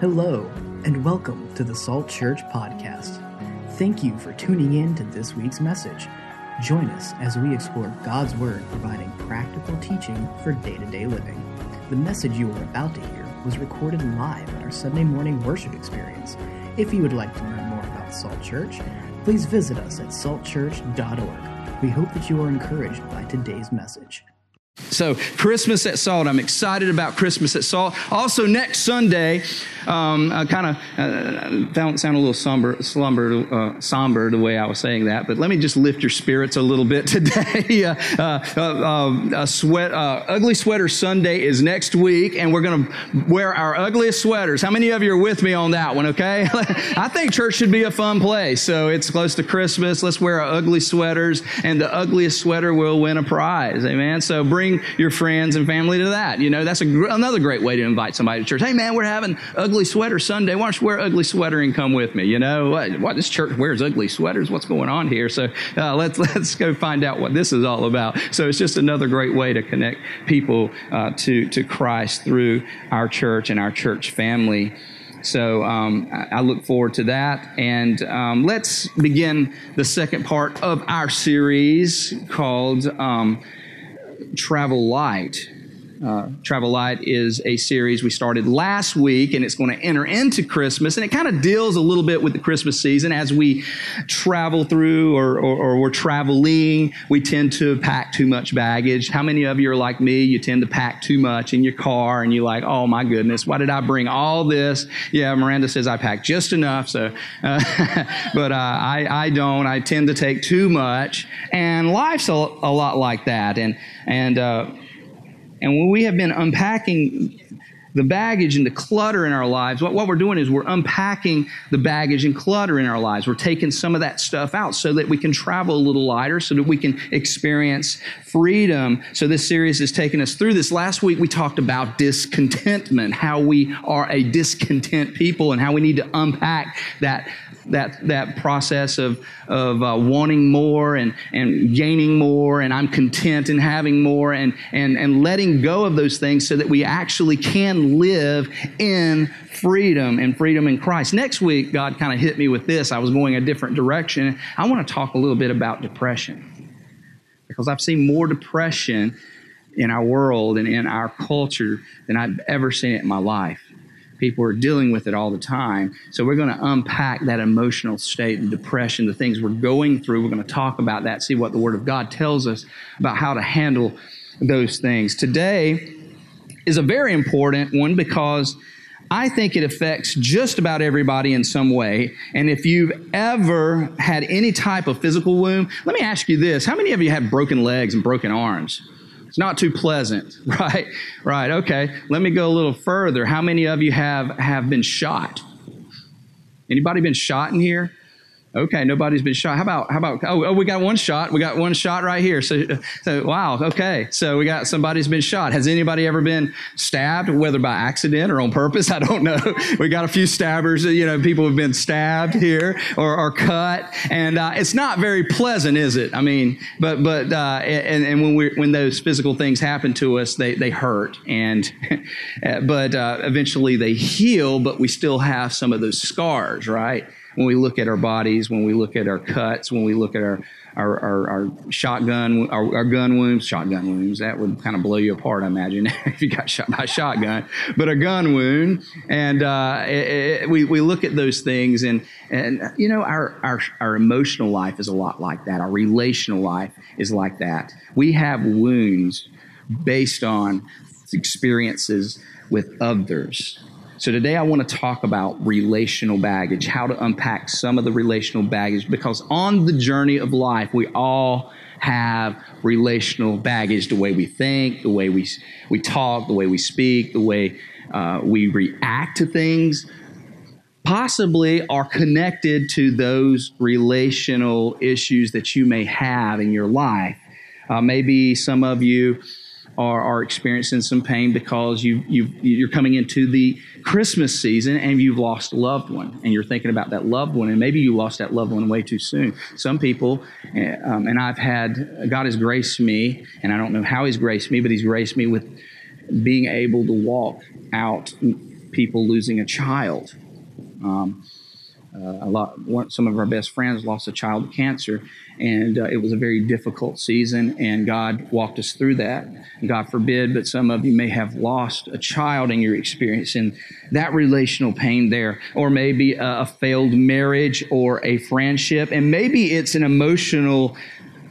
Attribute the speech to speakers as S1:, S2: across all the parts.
S1: Hello, and welcome to the Salt Church Podcast. Thank you for tuning in to this week's message. Join us as we explore God's Word providing practical teaching for day to day living. The message you are about to hear was recorded live at our Sunday morning worship experience. If you would like to learn more about Salt Church, please visit us at saltchurch.org. We hope that you are encouraged by today's message.
S2: So, Christmas at Salt. I'm excited about Christmas at Salt. Also, next Sunday, um, I kind of uh, sound a little somber, slumber, uh, somber the way I was saying that, but let me just lift your spirits a little bit today. uh, uh, uh sweat, uh, ugly Sweater Sunday is next week, and we're going to wear our ugliest sweaters. How many of you are with me on that one? Okay, I think church should be a fun place. So it's close to Christmas. Let's wear our ugly sweaters, and the ugliest sweater will win a prize. Amen. So bring your friends and family to that. You know, that's a, another great way to invite somebody to church. Hey, man, we're having ugly ugly sweater Sunday. Why don't you wear ugly sweater and come with me? You know, what, what this church wears ugly sweaters? What's going on here? So uh, let's let's go find out what this is all about. So it's just another great way to connect people uh, to to Christ through our church and our church family. So um, I look forward to that. And um, let's begin the second part of our series called um, Travel Light. Uh, Travel Light is a series we started last week, and it's going to enter into Christmas. And it kind of deals a little bit with the Christmas season as we travel through or, or, or, we're traveling. We tend to pack too much baggage. How many of you are like me? You tend to pack too much in your car, and you're like, oh my goodness, why did I bring all this? Yeah, Miranda says I pack just enough. So, uh, but uh, I, I don't. I tend to take too much, and life's a, a lot like that. And and uh, and when we have been unpacking the baggage and the clutter in our lives, what, what we're doing is we're unpacking the baggage and clutter in our lives. We're taking some of that stuff out so that we can travel a little lighter, so that we can experience freedom. So this series has taken us through this. Last week we talked about discontentment, how we are a discontent people and how we need to unpack that that that process of of uh, wanting more and and gaining more and I'm content in having more and and and letting go of those things so that we actually can live in freedom and freedom in Christ. Next week, God kind of hit me with this. I was going a different direction. I want to talk a little bit about depression because I've seen more depression in our world and in our culture than I've ever seen it in my life people are dealing with it all the time. So we're going to unpack that emotional state, the depression, the things we're going through. We're going to talk about that, see what the Word of God tells us about how to handle those things. Today is a very important one because I think it affects just about everybody in some way. And if you've ever had any type of physical wound, let me ask you this. How many of you have broken legs and broken arms? It's not too pleasant, right? Right. Okay. Let me go a little further. How many of you have have been shot? Anybody been shot in here? Okay, nobody's been shot. How about how about oh, oh, we got one shot. We got one shot right here. So, so wow, okay. So we got somebody's been shot. Has anybody ever been stabbed, whether by accident or on purpose? I don't know. We got a few stabbers. You know, people have been stabbed here or, or cut, and uh, it's not very pleasant, is it? I mean, but but uh, and and when we when those physical things happen to us, they they hurt, and but uh, eventually they heal, but we still have some of those scars, right? When we look at our bodies, when we look at our cuts, when we look at our our, our, our shotgun, our, our, gun wounds, shotgun wounds, that would kind of blow you apart, I imagine, if you got shot by a shotgun. But a gun wound, and uh, it, it, we, we look at those things, and, and you know, our, our, our emotional life is a lot like that. Our relational life is like that. We have wounds based on experiences with others. So today I want to talk about relational baggage, how to unpack some of the relational baggage, because on the journey of life, we all have relational baggage the way we think, the way we, we talk, the way we speak, the way uh, we react to things, possibly are connected to those relational issues that you may have in your life. Uh, maybe some of you are, experiencing some pain because you, you, you're coming into the Christmas season and you've lost a loved one and you're thinking about that loved one and maybe you lost that loved one way too soon. Some people, eh, um, and I've had, God has graced me, and I don't know how He's graced me, but He's graced me with being able to walk out people losing a child. Um, uh, a lot, one, some of our best friends lost a child to cancer, and uh, it was a very difficult season. And God walked us through that. God forbid, but some of you may have lost a child in your experience, and that relational pain there, or maybe a, a failed marriage or a friendship, and maybe it's an emotional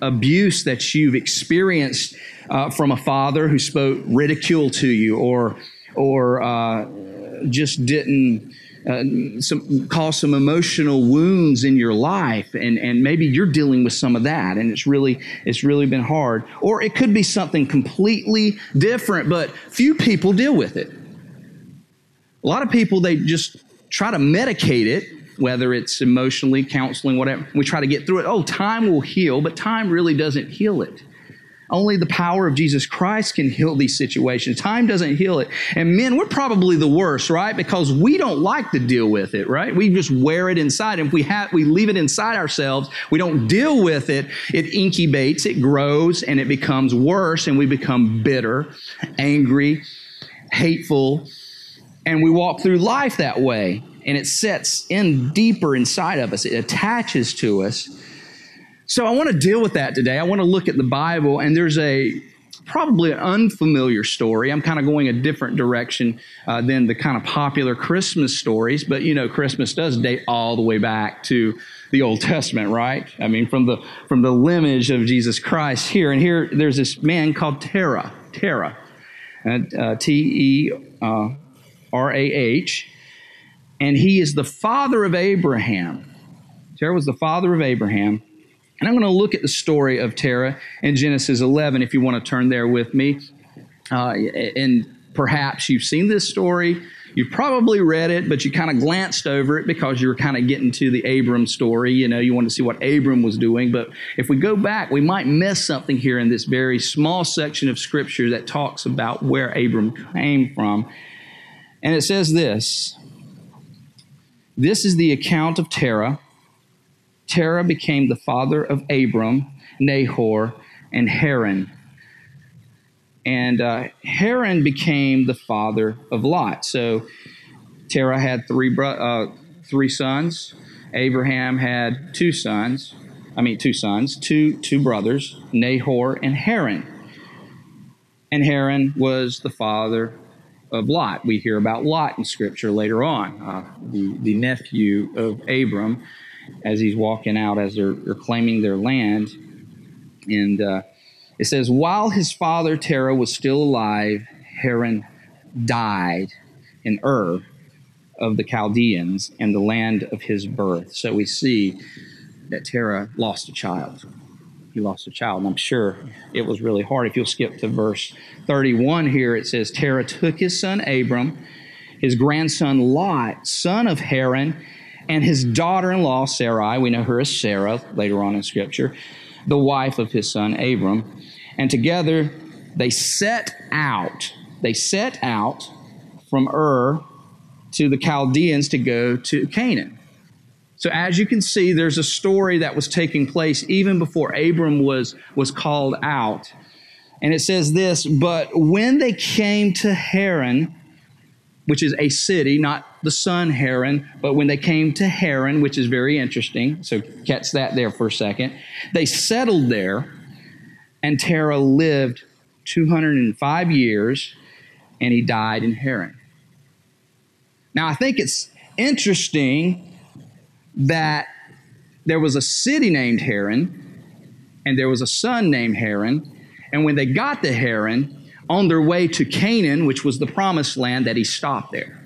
S2: abuse that you've experienced uh, from a father who spoke ridicule to you, or or uh, just didn't uh, some, cause some emotional wounds in your life, and, and maybe you're dealing with some of that, and it's really it's really been hard. Or it could be something completely different, but few people deal with it. A lot of people they just try to medicate it, whether it's emotionally, counseling, whatever. We try to get through it. Oh, time will heal, but time really doesn't heal it. Only the power of Jesus Christ can heal these situations. Time doesn't heal it. And men, we're probably the worst, right? Because we don't like to deal with it, right? We just wear it inside. And if we have, we leave it inside ourselves, we don't deal with it, it incubates, it grows, and it becomes worse, and we become bitter, angry, hateful, and we walk through life that way. And it sets in deeper inside of us. It attaches to us so I want to deal with that today. I want to look at the Bible, and there's a probably an unfamiliar story. I'm kind of going a different direction uh, than the kind of popular Christmas stories, but you know, Christmas does date all the way back to the Old Testament, right? I mean, from the from the lineage of Jesus Christ here, and here there's this man called Terah, Terah, uh, T E uh, R A H, and he is the father of Abraham. Terah was the father of Abraham. And I'm going to look at the story of Terah in Genesis 11, if you want to turn there with me. Uh, and perhaps you've seen this story. You've probably read it, but you kind of glanced over it because you were kind of getting to the Abram story. You know, you wanted to see what Abram was doing. But if we go back, we might miss something here in this very small section of Scripture that talks about where Abram came from. And it says this This is the account of Terah Terah became the father of Abram, Nahor, and Haran. And uh, Haran became the father of Lot. So Terah had three, uh, three sons. Abraham had two sons. I mean, two sons, two, two brothers, Nahor and Haran. And Haran was the father of Lot. We hear about Lot in Scripture later on, uh, the, the nephew of Abram as he's walking out as they're, they're claiming their land. And uh, it says, while his father Terah was still alive, Haran died in Ur of the Chaldeans and the land of his birth. So we see that Terah lost a child. He lost a child, and I'm sure it was really hard. If you'll skip to verse 31 here, it says, Terah took his son Abram, his grandson Lot, son of Haran, and his daughter in law, Sarai, we know her as Sarah later on in Scripture, the wife of his son Abram. And together they set out, they set out from Ur to the Chaldeans to go to Canaan. So as you can see, there's a story that was taking place even before Abram was, was called out. And it says this, but when they came to Haran, which is a city, not the son Haran, but when they came to Haran, which is very interesting, so catch that there for a second, they settled there, and Terah lived 205 years, and he died in Haran. Now, I think it's interesting that there was a city named Haran, and there was a son named Haran, and when they got to Haran, on their way to Canaan, which was the promised land, that he stopped there.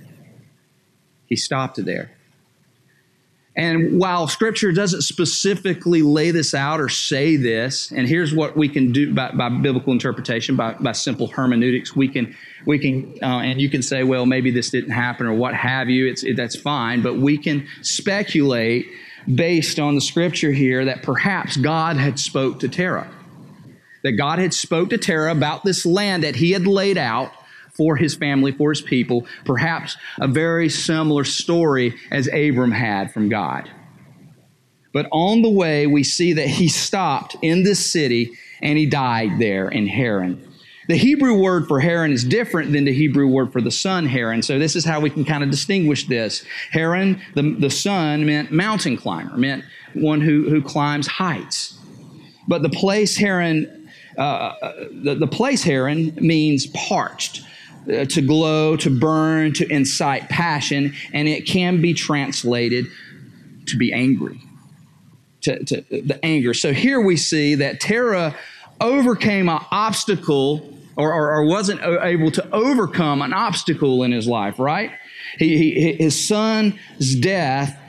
S2: He stopped there. And while scripture doesn't specifically lay this out or say this, and here's what we can do by, by biblical interpretation, by, by, simple hermeneutics, we can, we can, uh, and you can say, well, maybe this didn't happen or what have you. It's, it, that's fine, but we can speculate based on the scripture here that perhaps God had spoke to Terah that God had spoke to Terah about this land that he had laid out for his family, for his people, perhaps a very similar story as Abram had from God. But on the way, we see that he stopped in this city and he died there in Haran. The Hebrew word for Haran is different than the Hebrew word for the son, Haran. So this is how we can kind of distinguish this. Haran, the, the son, meant mountain climber, meant one who, who climbs heights. But the place Haran, uh, uh the, the place Haran means parched. Uh, to glow, to burn, to incite passion, and it can be translated to be angry, to, to the anger. So here we see that Terah overcame an obstacle or, or, or, wasn't able to overcome an obstacle in his life, right? He, he, his son's death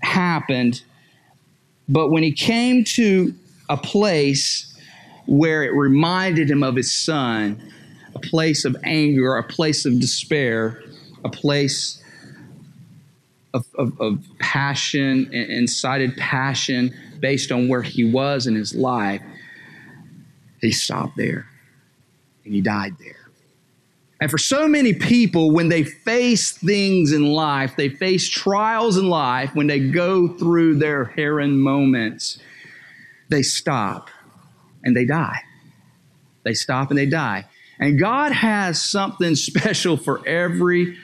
S2: happened, but when he came to a place where it reminded him of his son, a place of anger, a place of despair, a place of, of, of passion, incited passion based on where he was in his life, he stopped there and he died there. And for so many people, when they face things in life, they face trials in life, when they go through their Haran moments, they stop and they die. They stop and they die. And God has something special for every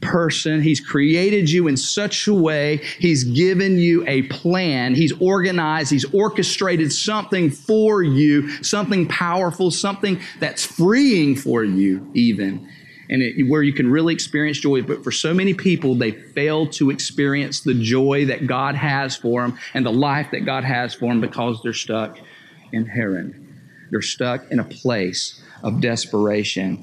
S2: person. He's created you in such a way. He's given you a plan. He's organized. He's orchestrated something for you, something powerful, something that's freeing for you, even. And it, where you can really experience joy. But for so many people, they fail to experience the joy that God has for them and the life that God has for them because they're stuck in Haran. They're stuck in a place of desperation.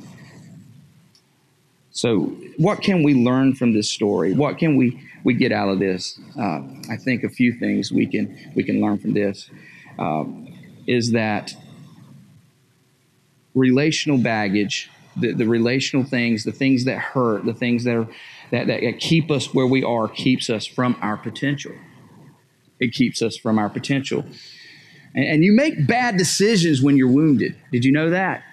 S2: So, what can we learn from this story? What can we, we get out of this? Uh, I think a few things we can we can learn from this um, is that relational baggage, the, the relational things, the things that hurt, the things that are that, that keep us where we are, keeps us from our potential. It keeps us from our potential. And, and you make bad decisions when you're wounded. Did you know that?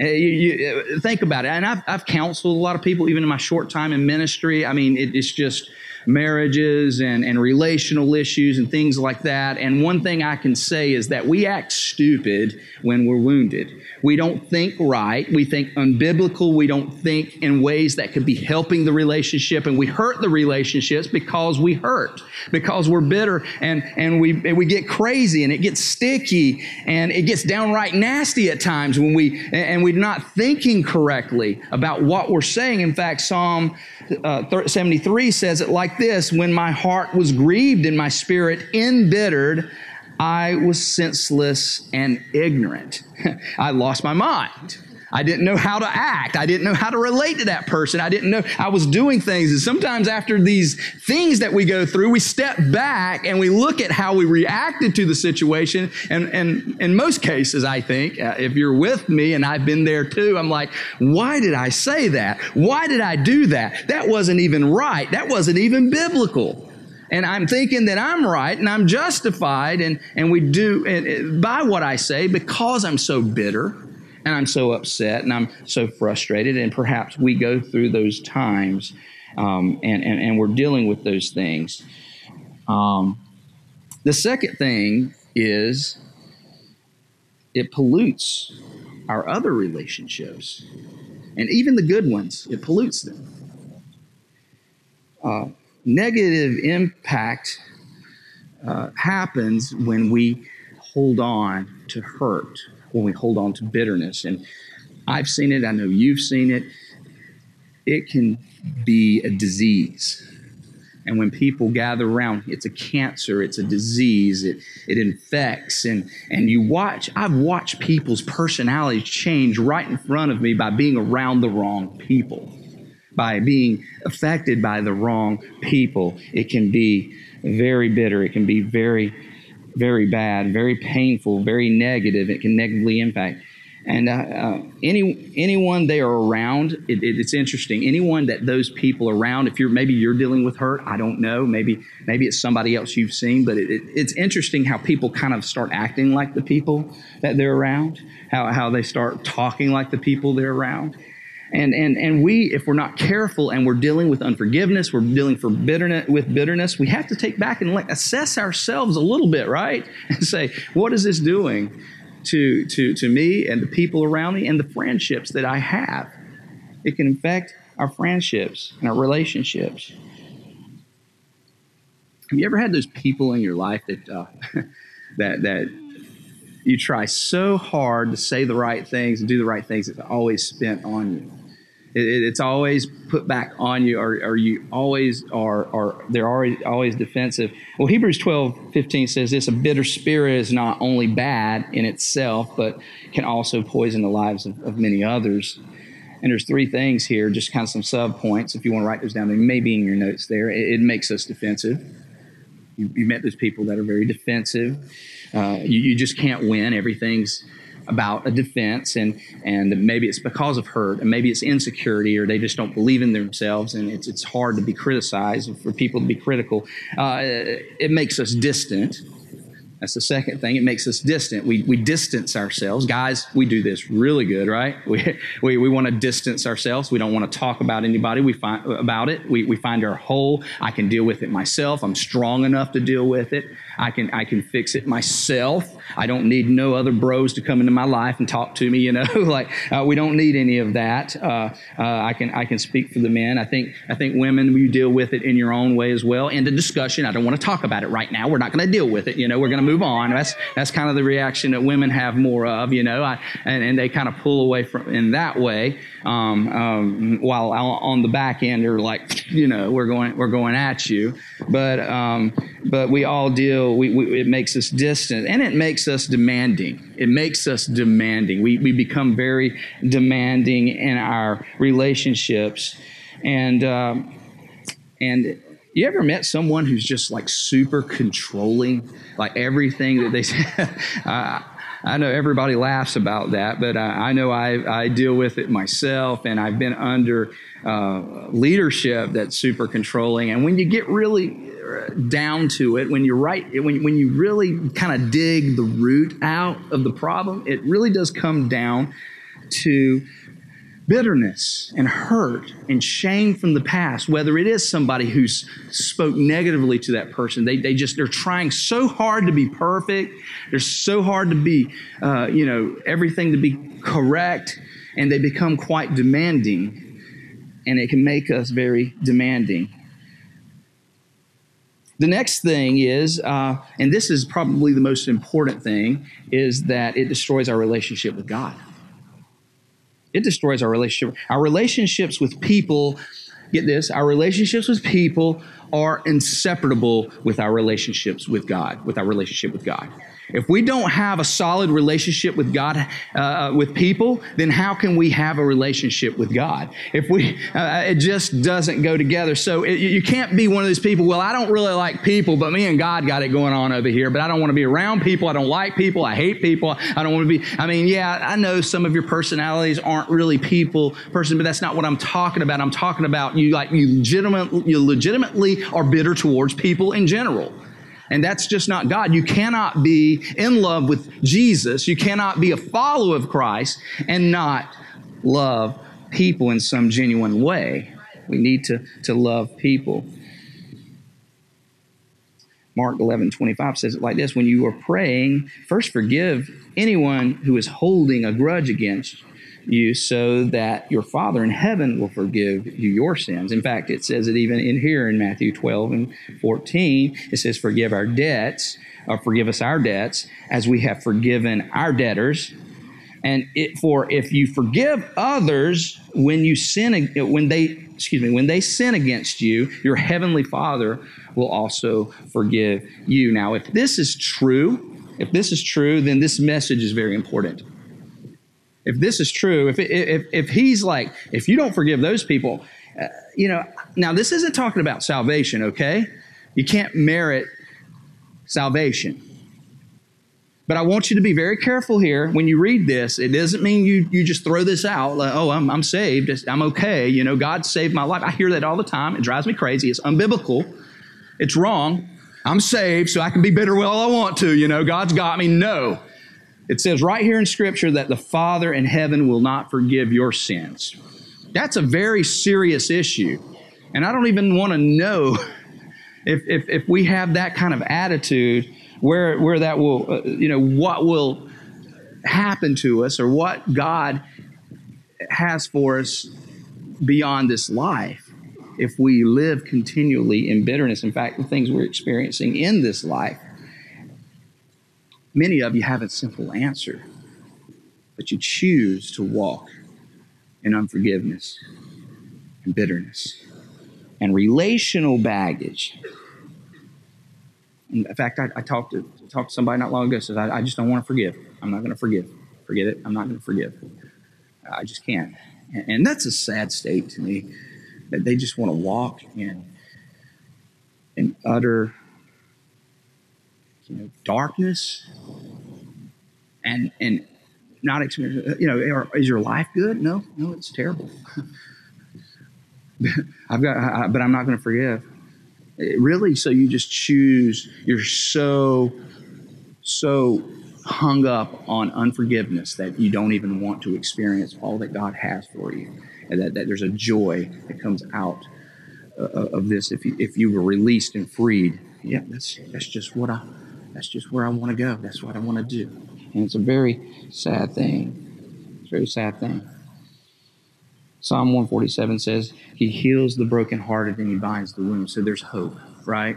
S2: Uh, you, you, uh, think about it. And I've, I've counseled a lot of people, even in my short time in ministry. I mean, it, it's just marriages and, and relational issues and things like that. And one thing I can say is that we act stupid when we're wounded. We don't think right. We think unbiblical. We don't think in ways that could be helping the relationship. And we hurt the relationships because we hurt, because we're bitter and, and we, and we get crazy and it gets sticky and it gets downright nasty at times when we, and we're not thinking correctly about what we're saying. In fact, Psalm uh, 73 says it like this When my heart was grieved and my spirit embittered, I was senseless and ignorant. I lost my mind. I didn't know how to act. I didn't know how to relate to that person. I didn't know I was doing things. And sometimes after these things that we go through, we step back and we look at how we reacted to the situation. And, and in most cases, I think, uh, if you're with me and I've been there too, I'm like, why did I say that? Why did I do that? That wasn't even right. That wasn't even biblical and I'm thinking that I'm right and I'm justified, and, and we do and, by what I say because I'm so bitter and I'm so upset and I'm so frustrated. And perhaps we go through those times um, and, and, and, we're dealing with those things. Um, the second thing is it pollutes our other relationships and even the good ones, it pollutes them. Uh, negative impact uh, happens when we hold on to hurt when we hold on to bitterness. And I've seen it, I know you've seen it. It can be a disease. And when people gather around, it's a cancer, it's a disease, it, it infects. And, and you watch, I've watched people's personalities change right in front of me by being around the wrong people, by being affected by the wrong people. It can be very bitter, it can be very very bad, very painful, very negative. It can negatively impact. And uh, uh, any anyone they are around, it, it, it's interesting. Anyone that those people around, if you're maybe you're dealing with hurt, I don't know. Maybe maybe it's somebody else you've seen, but it, it's interesting how people kind of start acting like the people that they're around. How how they start talking like the people they're around. And, and, and we, if we're not careful and we're dealing with unforgiveness, we're dealing for bitterness, with bitterness, we have to take back and assess ourselves a little bit, right? And say, what is this doing to, to, to me and the people around me and the friendships that I have. It can affect our friendships and our relationships. Have you ever had those people in your life that uh, that that you try so hard to say the right things and do the right things? It's always spent on you. It, it's always put back on you, or, or you always are, are they're always always defensive. Well, Hebrews 12, 15 says this: a bitter spirit is not only bad in itself, but can also poison the lives of, of many others. And there's three things here, just kind of some sub points. If you want to write those down, they may be in your notes there. It, it makes us defensive you, you met those people that are very defensive. Uh, you, you, just can't win. Everything's about a defense, and and maybe it's because of hurt, and maybe it's insecurity, or they just don't believe in themselves, and it's it's hard to be criticized for people to be critical. Uh, it makes us distant. That's the second thing. It makes us distant. We, we distance ourselves. Guys, we do this really good, right? We, we, we want to distance ourselves. We don't want to talk about anybody we find, about it. We, we find our whole, I can deal with it myself. I'm strong enough to deal with it. I can, I can fix it myself. I don't need no other bros to come into my life and talk to me, you know, like uh, we don't need any of that. Uh, uh, I can, I can speak for the men. I think, I think women, you deal with it in your own way as well. And the discussion, I don't want to talk about it right now. We're not going to deal with it. You know, we're going to move on. That's that's kind of the reaction that women have more of, you know, I, and, and they kind of pull away from in that way. Um, um, while on the back end, they're like, you know, we're going we're going at you, but um, but we all deal. We, we, it makes us distant, and it makes us demanding. It makes us demanding. We we become very demanding in our relationships, and. Um, and you ever met someone who's just like super controlling, like everything that they say? uh, I know everybody laughs about that, but I, I know I, I, deal with it myself, and I've been under uh, leadership that's super controlling. And when you get really uh, down to it, when you're right, when, when you really kind of dig the root out of the problem, it really does come down to bitterness and hurt and shame from the past, whether it is somebody who's spoke negatively to that person, they, they just, they're trying so hard to be perfect. They're so hard to be, uh, you know, everything to be correct, and they become quite demanding. And it can make us very demanding. The next thing is, uh, and this is probably the most important thing, is that it destroys our relationship with God. It destroys our relationship. Our relationships with people, get this, our relationships with people are inseparable with our relationships with God, with our relationship with God. If we don't have a solid relationship with God, uh, with people, then how can we have a relationship with God? If we, uh, it just doesn't go together. So it, you can't be one of those people. Well, I don't really like people, but me and God got it going on over here. But I don't want to be around people. I don't like people. I hate people. I don't want to be. I mean, yeah, I know some of your personalities aren't really people person, but that's not what I'm talking about. I'm talking about you like you you legitimately are bitter towards people in general. And that's just not God. You cannot be in love with Jesus. You cannot be a follower of Christ and not love people in some genuine way. We need to, to love people. Mark 11, 25 says it like this When you are praying, first forgive anyone who is holding a grudge against you so that your Father in heaven will forgive you your sins. In fact, it says it even in here in Matthew 12 and 14. It says, Forgive our debts, or forgive us our debts, as we have forgiven our debtors. And it, for if you forgive others when you sin, when they, excuse me, when they sin against you, your heavenly Father will also forgive you. Now, if this is true, if this is true, then this message is very important if this is true, if, if, if he's like, if you don't forgive those people, uh, you know, now this isn't talking about salvation, okay? You can't merit salvation. But I want you to be very careful here when you read this. It doesn't mean you, you just throw this out, like, oh, I'm, I'm saved. I'm okay. You know, God saved my life. I hear that all the time. It drives me crazy. It's unbiblical. It's wrong. I'm saved, so I can be bitter well I want to. You know, God's got me. No. It says right here in Scripture that the Father in heaven will not forgive your sins. That's a very serious issue. And I don't even want to know if, if, if we have that kind of attitude, where, where that will, uh, you know, what will happen to us or what God has for us beyond this life if we live continually in bitterness. In fact, the things we're experiencing in this life, many of you have a simple answer, but you choose to walk in unforgiveness and bitterness and relational baggage. In fact, I, I talked to talked to somebody not long ago. Says I, I just don't want to forgive. I'm not going to forgive. Forget it. I'm not going to forgive. I just can't. And, and that's a sad state to me that they just want to walk in in utter you know darkness and and not experience you know is your life good? No no it's terrible. I've got but i'm not going to forgive. Really? So you just choose you're so so hung up on unforgiveness that you don't even want to experience all that god has for you. And that, that there's a joy that comes out uh, of this if you, if you were released and freed. Yeah, that's that's just what I that's just where I want to go. That's what I want to do, and it's a very sad thing. It's a very sad thing. Psalm 147 says, He heals the brokenhearted and He binds the wounds. So there's hope, right?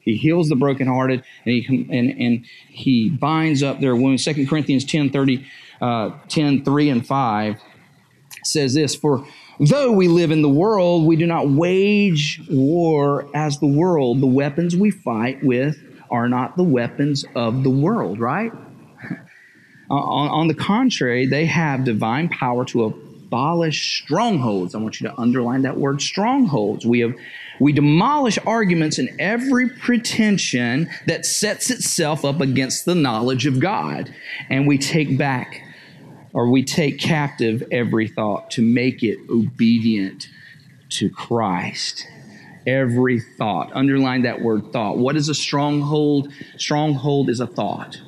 S2: He heals the brokenhearted and he and, and he binds up their wounds. 2 Corinthians 10 30, uh, 10, 3 and 5 says this For though we live in the world, we do not wage war as the world. The weapons we fight with are not the weapons of the world, right? Uh, on, on the contrary, they have divine power to abolish strongholds. I want you to underline that word strongholds. We have we demolish arguments and every pretension that sets itself up against the knowledge of God, and we take back or we take captive every thought to make it obedient to Christ. Every thought. Underline that word thought. What is a stronghold? Stronghold is a thought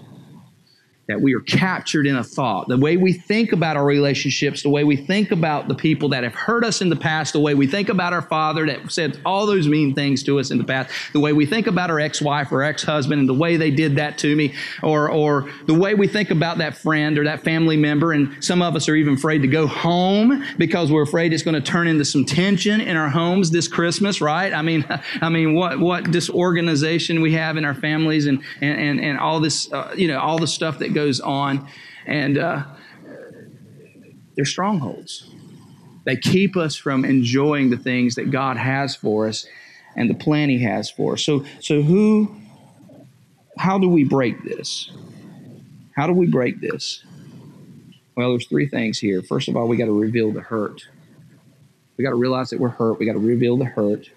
S2: that we are captured in a thought. The way we think about our relationships, the way we think about the people that have hurt us in the past, the way we think about our father that said all those mean things to us in the past, the way we think about our ex-wife or ex-husband and the way they did that to me, or, or the way we think about that friend or that family member. And some of us are even afraid to go home because we're afraid it's going to turn into some tension in our homes this Christmas, right? I mean, I mean, what, what disorganization we have in our families and, and, and, and all this, uh, you know, all the stuff that goes on, and uh, they're strongholds. They keep us from enjoying the things that God has for us and the plan He has for us. So, so who? How do we break this? How do we break this? Well, there's three things here. First of all, we got to reveal the hurt. We got to realize that we're hurt. We got to reveal the hurt.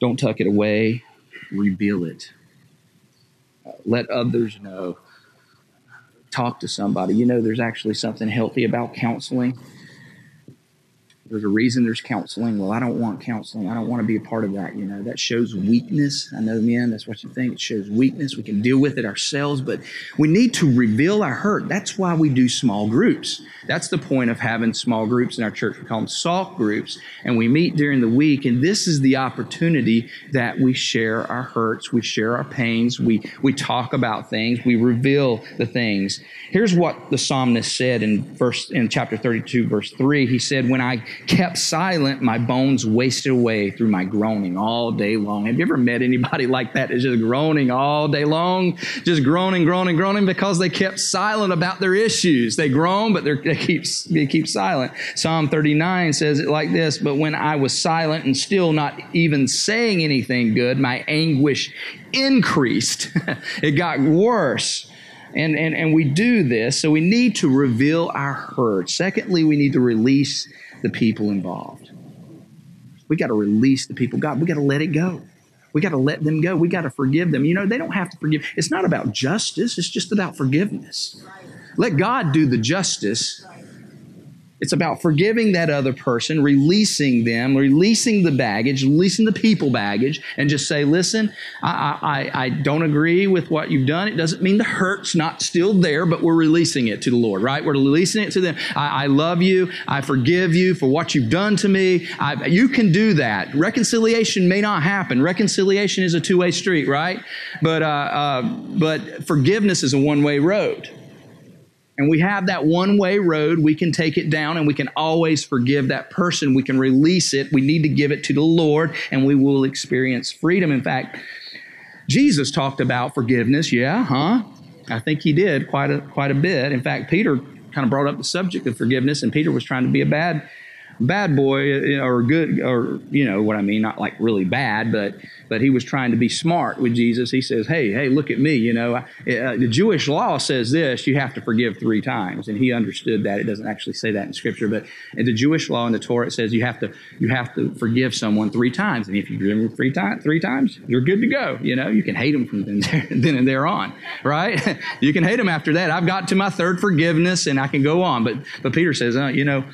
S2: Don't tuck it away. Reveal it. Uh, let others know talk to somebody. You know, there's actually something healthy about counseling. There's a reason there's counseling. Well, I don't want counseling. I don't want to be a part of that. You know, that shows weakness. I know, men, that's what you think. It shows weakness. We can deal with it ourselves, but we need to reveal our hurt. That's why we do small groups. That's the point of having small groups in our church. We call them SALT groups, and we meet during the week. And this is the opportunity that we share our hurts, we share our pains, we, we talk about things, we reveal the things. Here's what the psalmist said in verse in chapter 32, verse 3. He said, When I kept silent, my bones wasted away through my groaning all day long. Have you ever met anybody like that that's just groaning all day long? Just groaning, groaning, groaning because they kept silent about their issues. They groan, but they keep, they keep silent. Psalm 39 says it like this But when I was silent and still not even saying anything good, my anguish increased. it got worse. And, and, and we do this, so we need to reveal our hurt. Secondly, we need to release the people involved. We got to release the people. God, we got to let it go. We got to let them go. We got to forgive them. You know, they don't have to forgive. It's not about justice, it's just about forgiveness. Let God do the justice it's about forgiving that other person, releasing them, releasing the baggage, releasing the people baggage, and just say, listen, I, I, I don't agree with what you've done. It doesn't mean the hurt's not still there, but we're releasing it to the Lord, right? We're releasing it to them. I, I love you. I forgive you for what you've done to me. I, you can do that. Reconciliation may not happen. Reconciliation is a two way street, right? But, uh, uh, but forgiveness is a one way road. And we have that one way road, we can take it down and we can always forgive that person. We can release it. We need to give it to the Lord and we will experience freedom. In fact, Jesus talked about forgiveness. Yeah, huh? I think he did quite a, quite a bit. In fact, Peter kind of brought up the subject of forgiveness, and Peter was trying to be a bad bad boy or good or you know what I mean, not like really bad, but but he was trying to be smart with Jesus. He says, "Hey, hey, look at me. You know, uh, the Jewish law says this: you have to forgive three times." And he understood that. It doesn't actually say that in Scripture, but in the Jewish law in the Torah, it says you have to you have to forgive someone three times. And if you forgive them three times, three times, you're good to go. You know, you can hate them from then, there, then and there on, right? you can hate them after that. I've got to my third forgiveness, and I can go on. But but Peter says, uh, you know,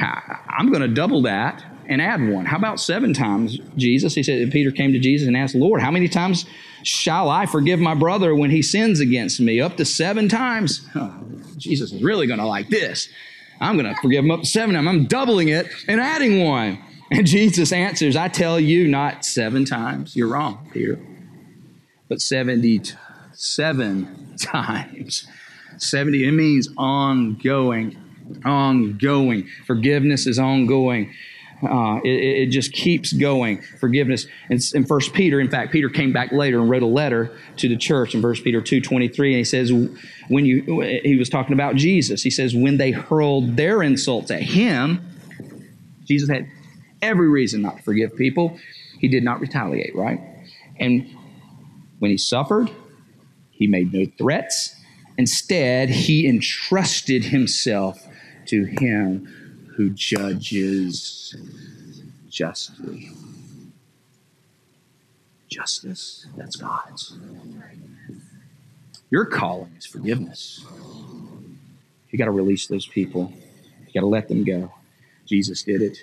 S2: I'm going to double that and add one. How about seven times, Jesus? He said, Peter came to Jesus and asked, Lord, how many times shall I forgive my brother when he sins against me? Up to seven times? Jesus is really going to like this. I'm going to forgive him up to seven times. I'm doubling it and adding one. And Jesus answers, I tell you, not seven times. You're wrong, Peter, but 77 times. 70, it means ongoing. Ongoing. Forgiveness is ongoing. Uh, it, it, just keeps going. Forgiveness. And in First Peter, in fact, Peter came back later and wrote a letter to the church in First Peter two twenty three, and he says, when you he was talking about Jesus. He says when they hurled their insults at him, Jesus had every reason not to forgive people. He did not retaliate, right? And when he suffered, he made no threats. Instead, he entrusted himself to him who judges justly. Justice, that's God's. Your calling is forgiveness. You got to release those people. You got to let them go. Jesus did it.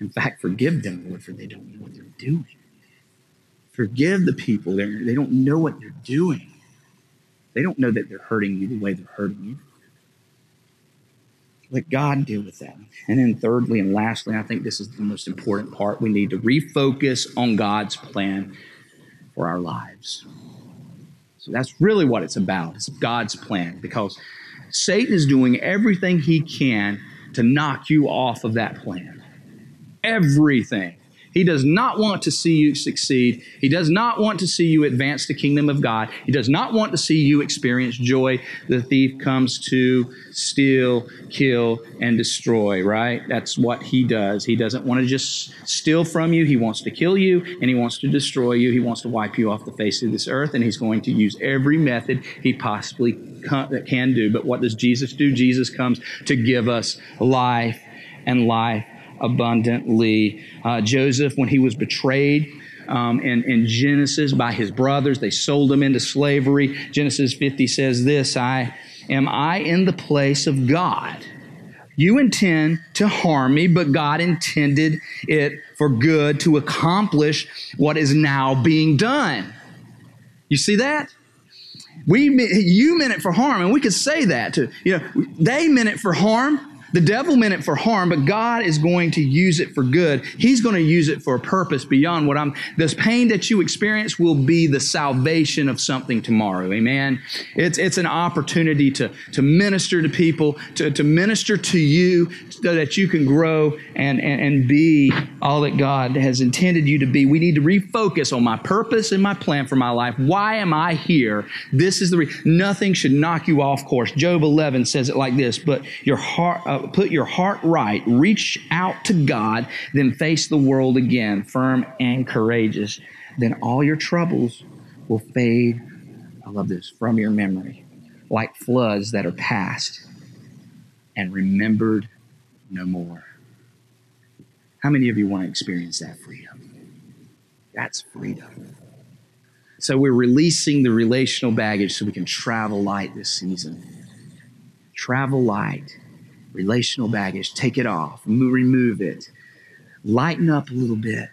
S2: In fact, forgive them, Lord, for they don't know what they're doing. Forgive the people. They're, they don't know what they're doing. They don't know that they're hurting you the way they're hurting you. Let God deal with that. And then, thirdly and lastly, I think this is the most important part. We need to refocus on God's plan for our lives. So that's really what it's about. It's God's plan because Satan is doing everything he can to knock you off of that plan. Everything. He does not want to see you succeed. He does not want to see you advance the kingdom of God. He does not want to see you experience joy. The thief comes to steal, kill, and destroy, right? That's what he does. He doesn't want to just steal from you. He wants to kill you and he wants to destroy you. He wants to wipe you off the face of this earth and he's going to use every method he possibly can do. But what does Jesus do? Jesus comes to give us life and life abundantly. Uh, Joseph, when he was betrayed, um, in, in Genesis by his brothers. They sold him into slavery. Genesis 50 says this I am I in the place of God. You intend to harm me, but God intended it for good to accomplish what is now being done. You see that? We, you meant it for harm, and we could say that to, you know, they meant it for harm, the devil meant it for harm, but God is going to use it for good. He's going to use it for a purpose beyond what I'm. This pain that you experience will be the salvation of something tomorrow. Amen. It's, it's an opportunity to, to minister to people, to, to minister to you so that you can grow and, and, and be all that God has intended you to be. We need to refocus on my purpose and my plan for my life. Why am I here? This is the re- nothing should knock you off course. Job 11 says it like this, but your heart, uh, put your heart right, reach out to God, then face the world again, firm and courageous. Then all your troubles will fade. I love this from your memory, like floods that are past and remembered no more. How many of you want to experience that freedom? That's freedom. So we're releasing the relational baggage so we can travel light this season. Travel light relational baggage, take it off, remove it, lighten up a little bit.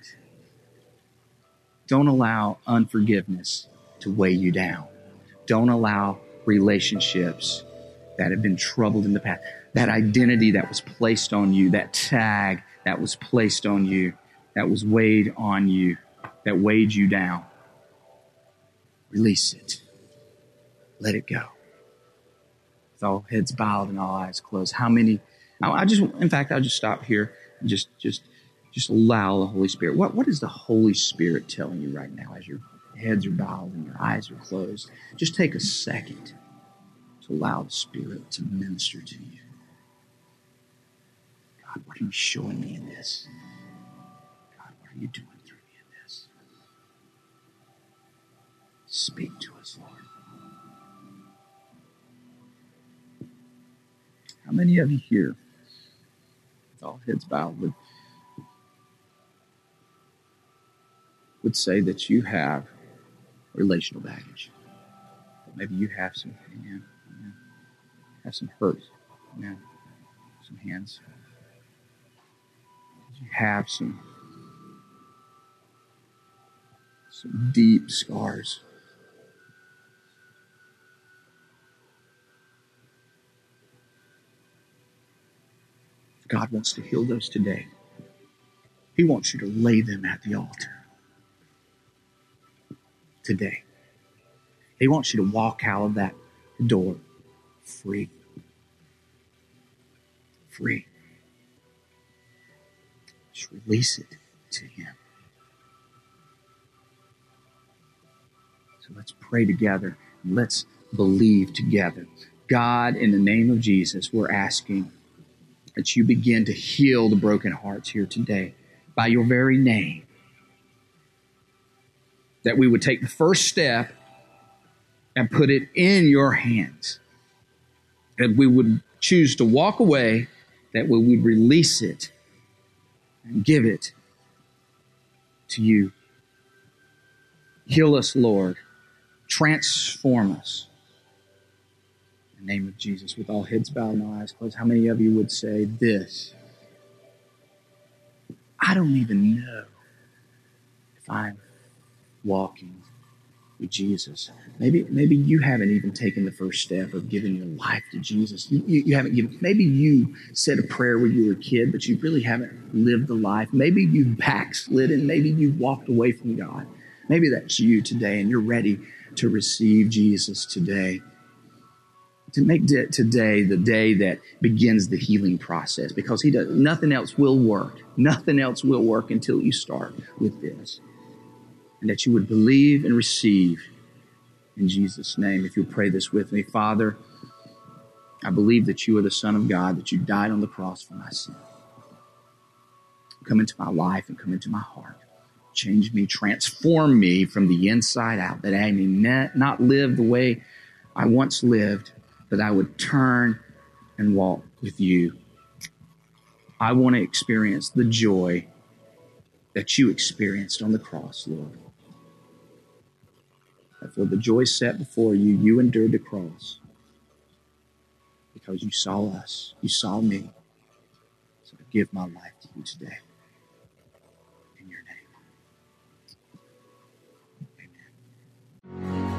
S2: Don't allow unforgiveness to weigh you down. Don't allow relationships that have been troubled in the past, that identity that was placed on you, that tag that was placed on you, that was weighed on you, that weighed you down. Release it. Let it go. With all heads bowed and all eyes closed, how many? I just, in fact, I'll just stop here and just, just, just allow the Holy Spirit. What, what is the Holy Spirit telling you right now as your heads are bowed and your eyes are closed? Just take a second to allow the Spirit to minister to you. God, what are you showing me in this? God, what are you doing through me in this? Speak to us, Lord. How many of you here, with all heads bowed, would, would say that you have relational baggage? Maybe you have some, have some hurt, some hands. You have some some deep scars. God wants to heal those today. He wants you to lay them at the altar today. He wants you to walk out of that door free. Free. Just release it to Him. So let's pray together. Let's believe together. God, in the name of Jesus, we're asking that you begin to heal the broken hearts here today by your very name. That we would take the first step and put it in your hands. That we would choose to walk away, that we would release it and give it to you. Heal us, Lord. Transform us the name of Jesus, with all heads bowed and all eyes closed, how many of you would say this? I don't even know if I'm walking with Jesus. Maybe, maybe you haven't even taken the first step of giving your life to Jesus. You, you, you, haven't given. Maybe you said a prayer when you were a kid, but you really haven't lived the life. Maybe you backslidden. Maybe you walked away from God. Maybe that's you today, and you're ready to receive Jesus today to make today the day that begins the healing process because he does nothing else will work. Nothing else will work until you start with this. And that you would believe and receive in jesus name if you'll pray this with me. Father i believe that you are the son of god that you died on the cross for my sin. Come into my life and come into my heart. Change me transform me from the inside out that i may not live the way i once lived that I would turn and walk with you. I want to experience the joy that you experienced on the cross, Lord. That for the joy set before you, you endured the cross because you saw us, you saw me. So I give my life to you today. In your name. Amen.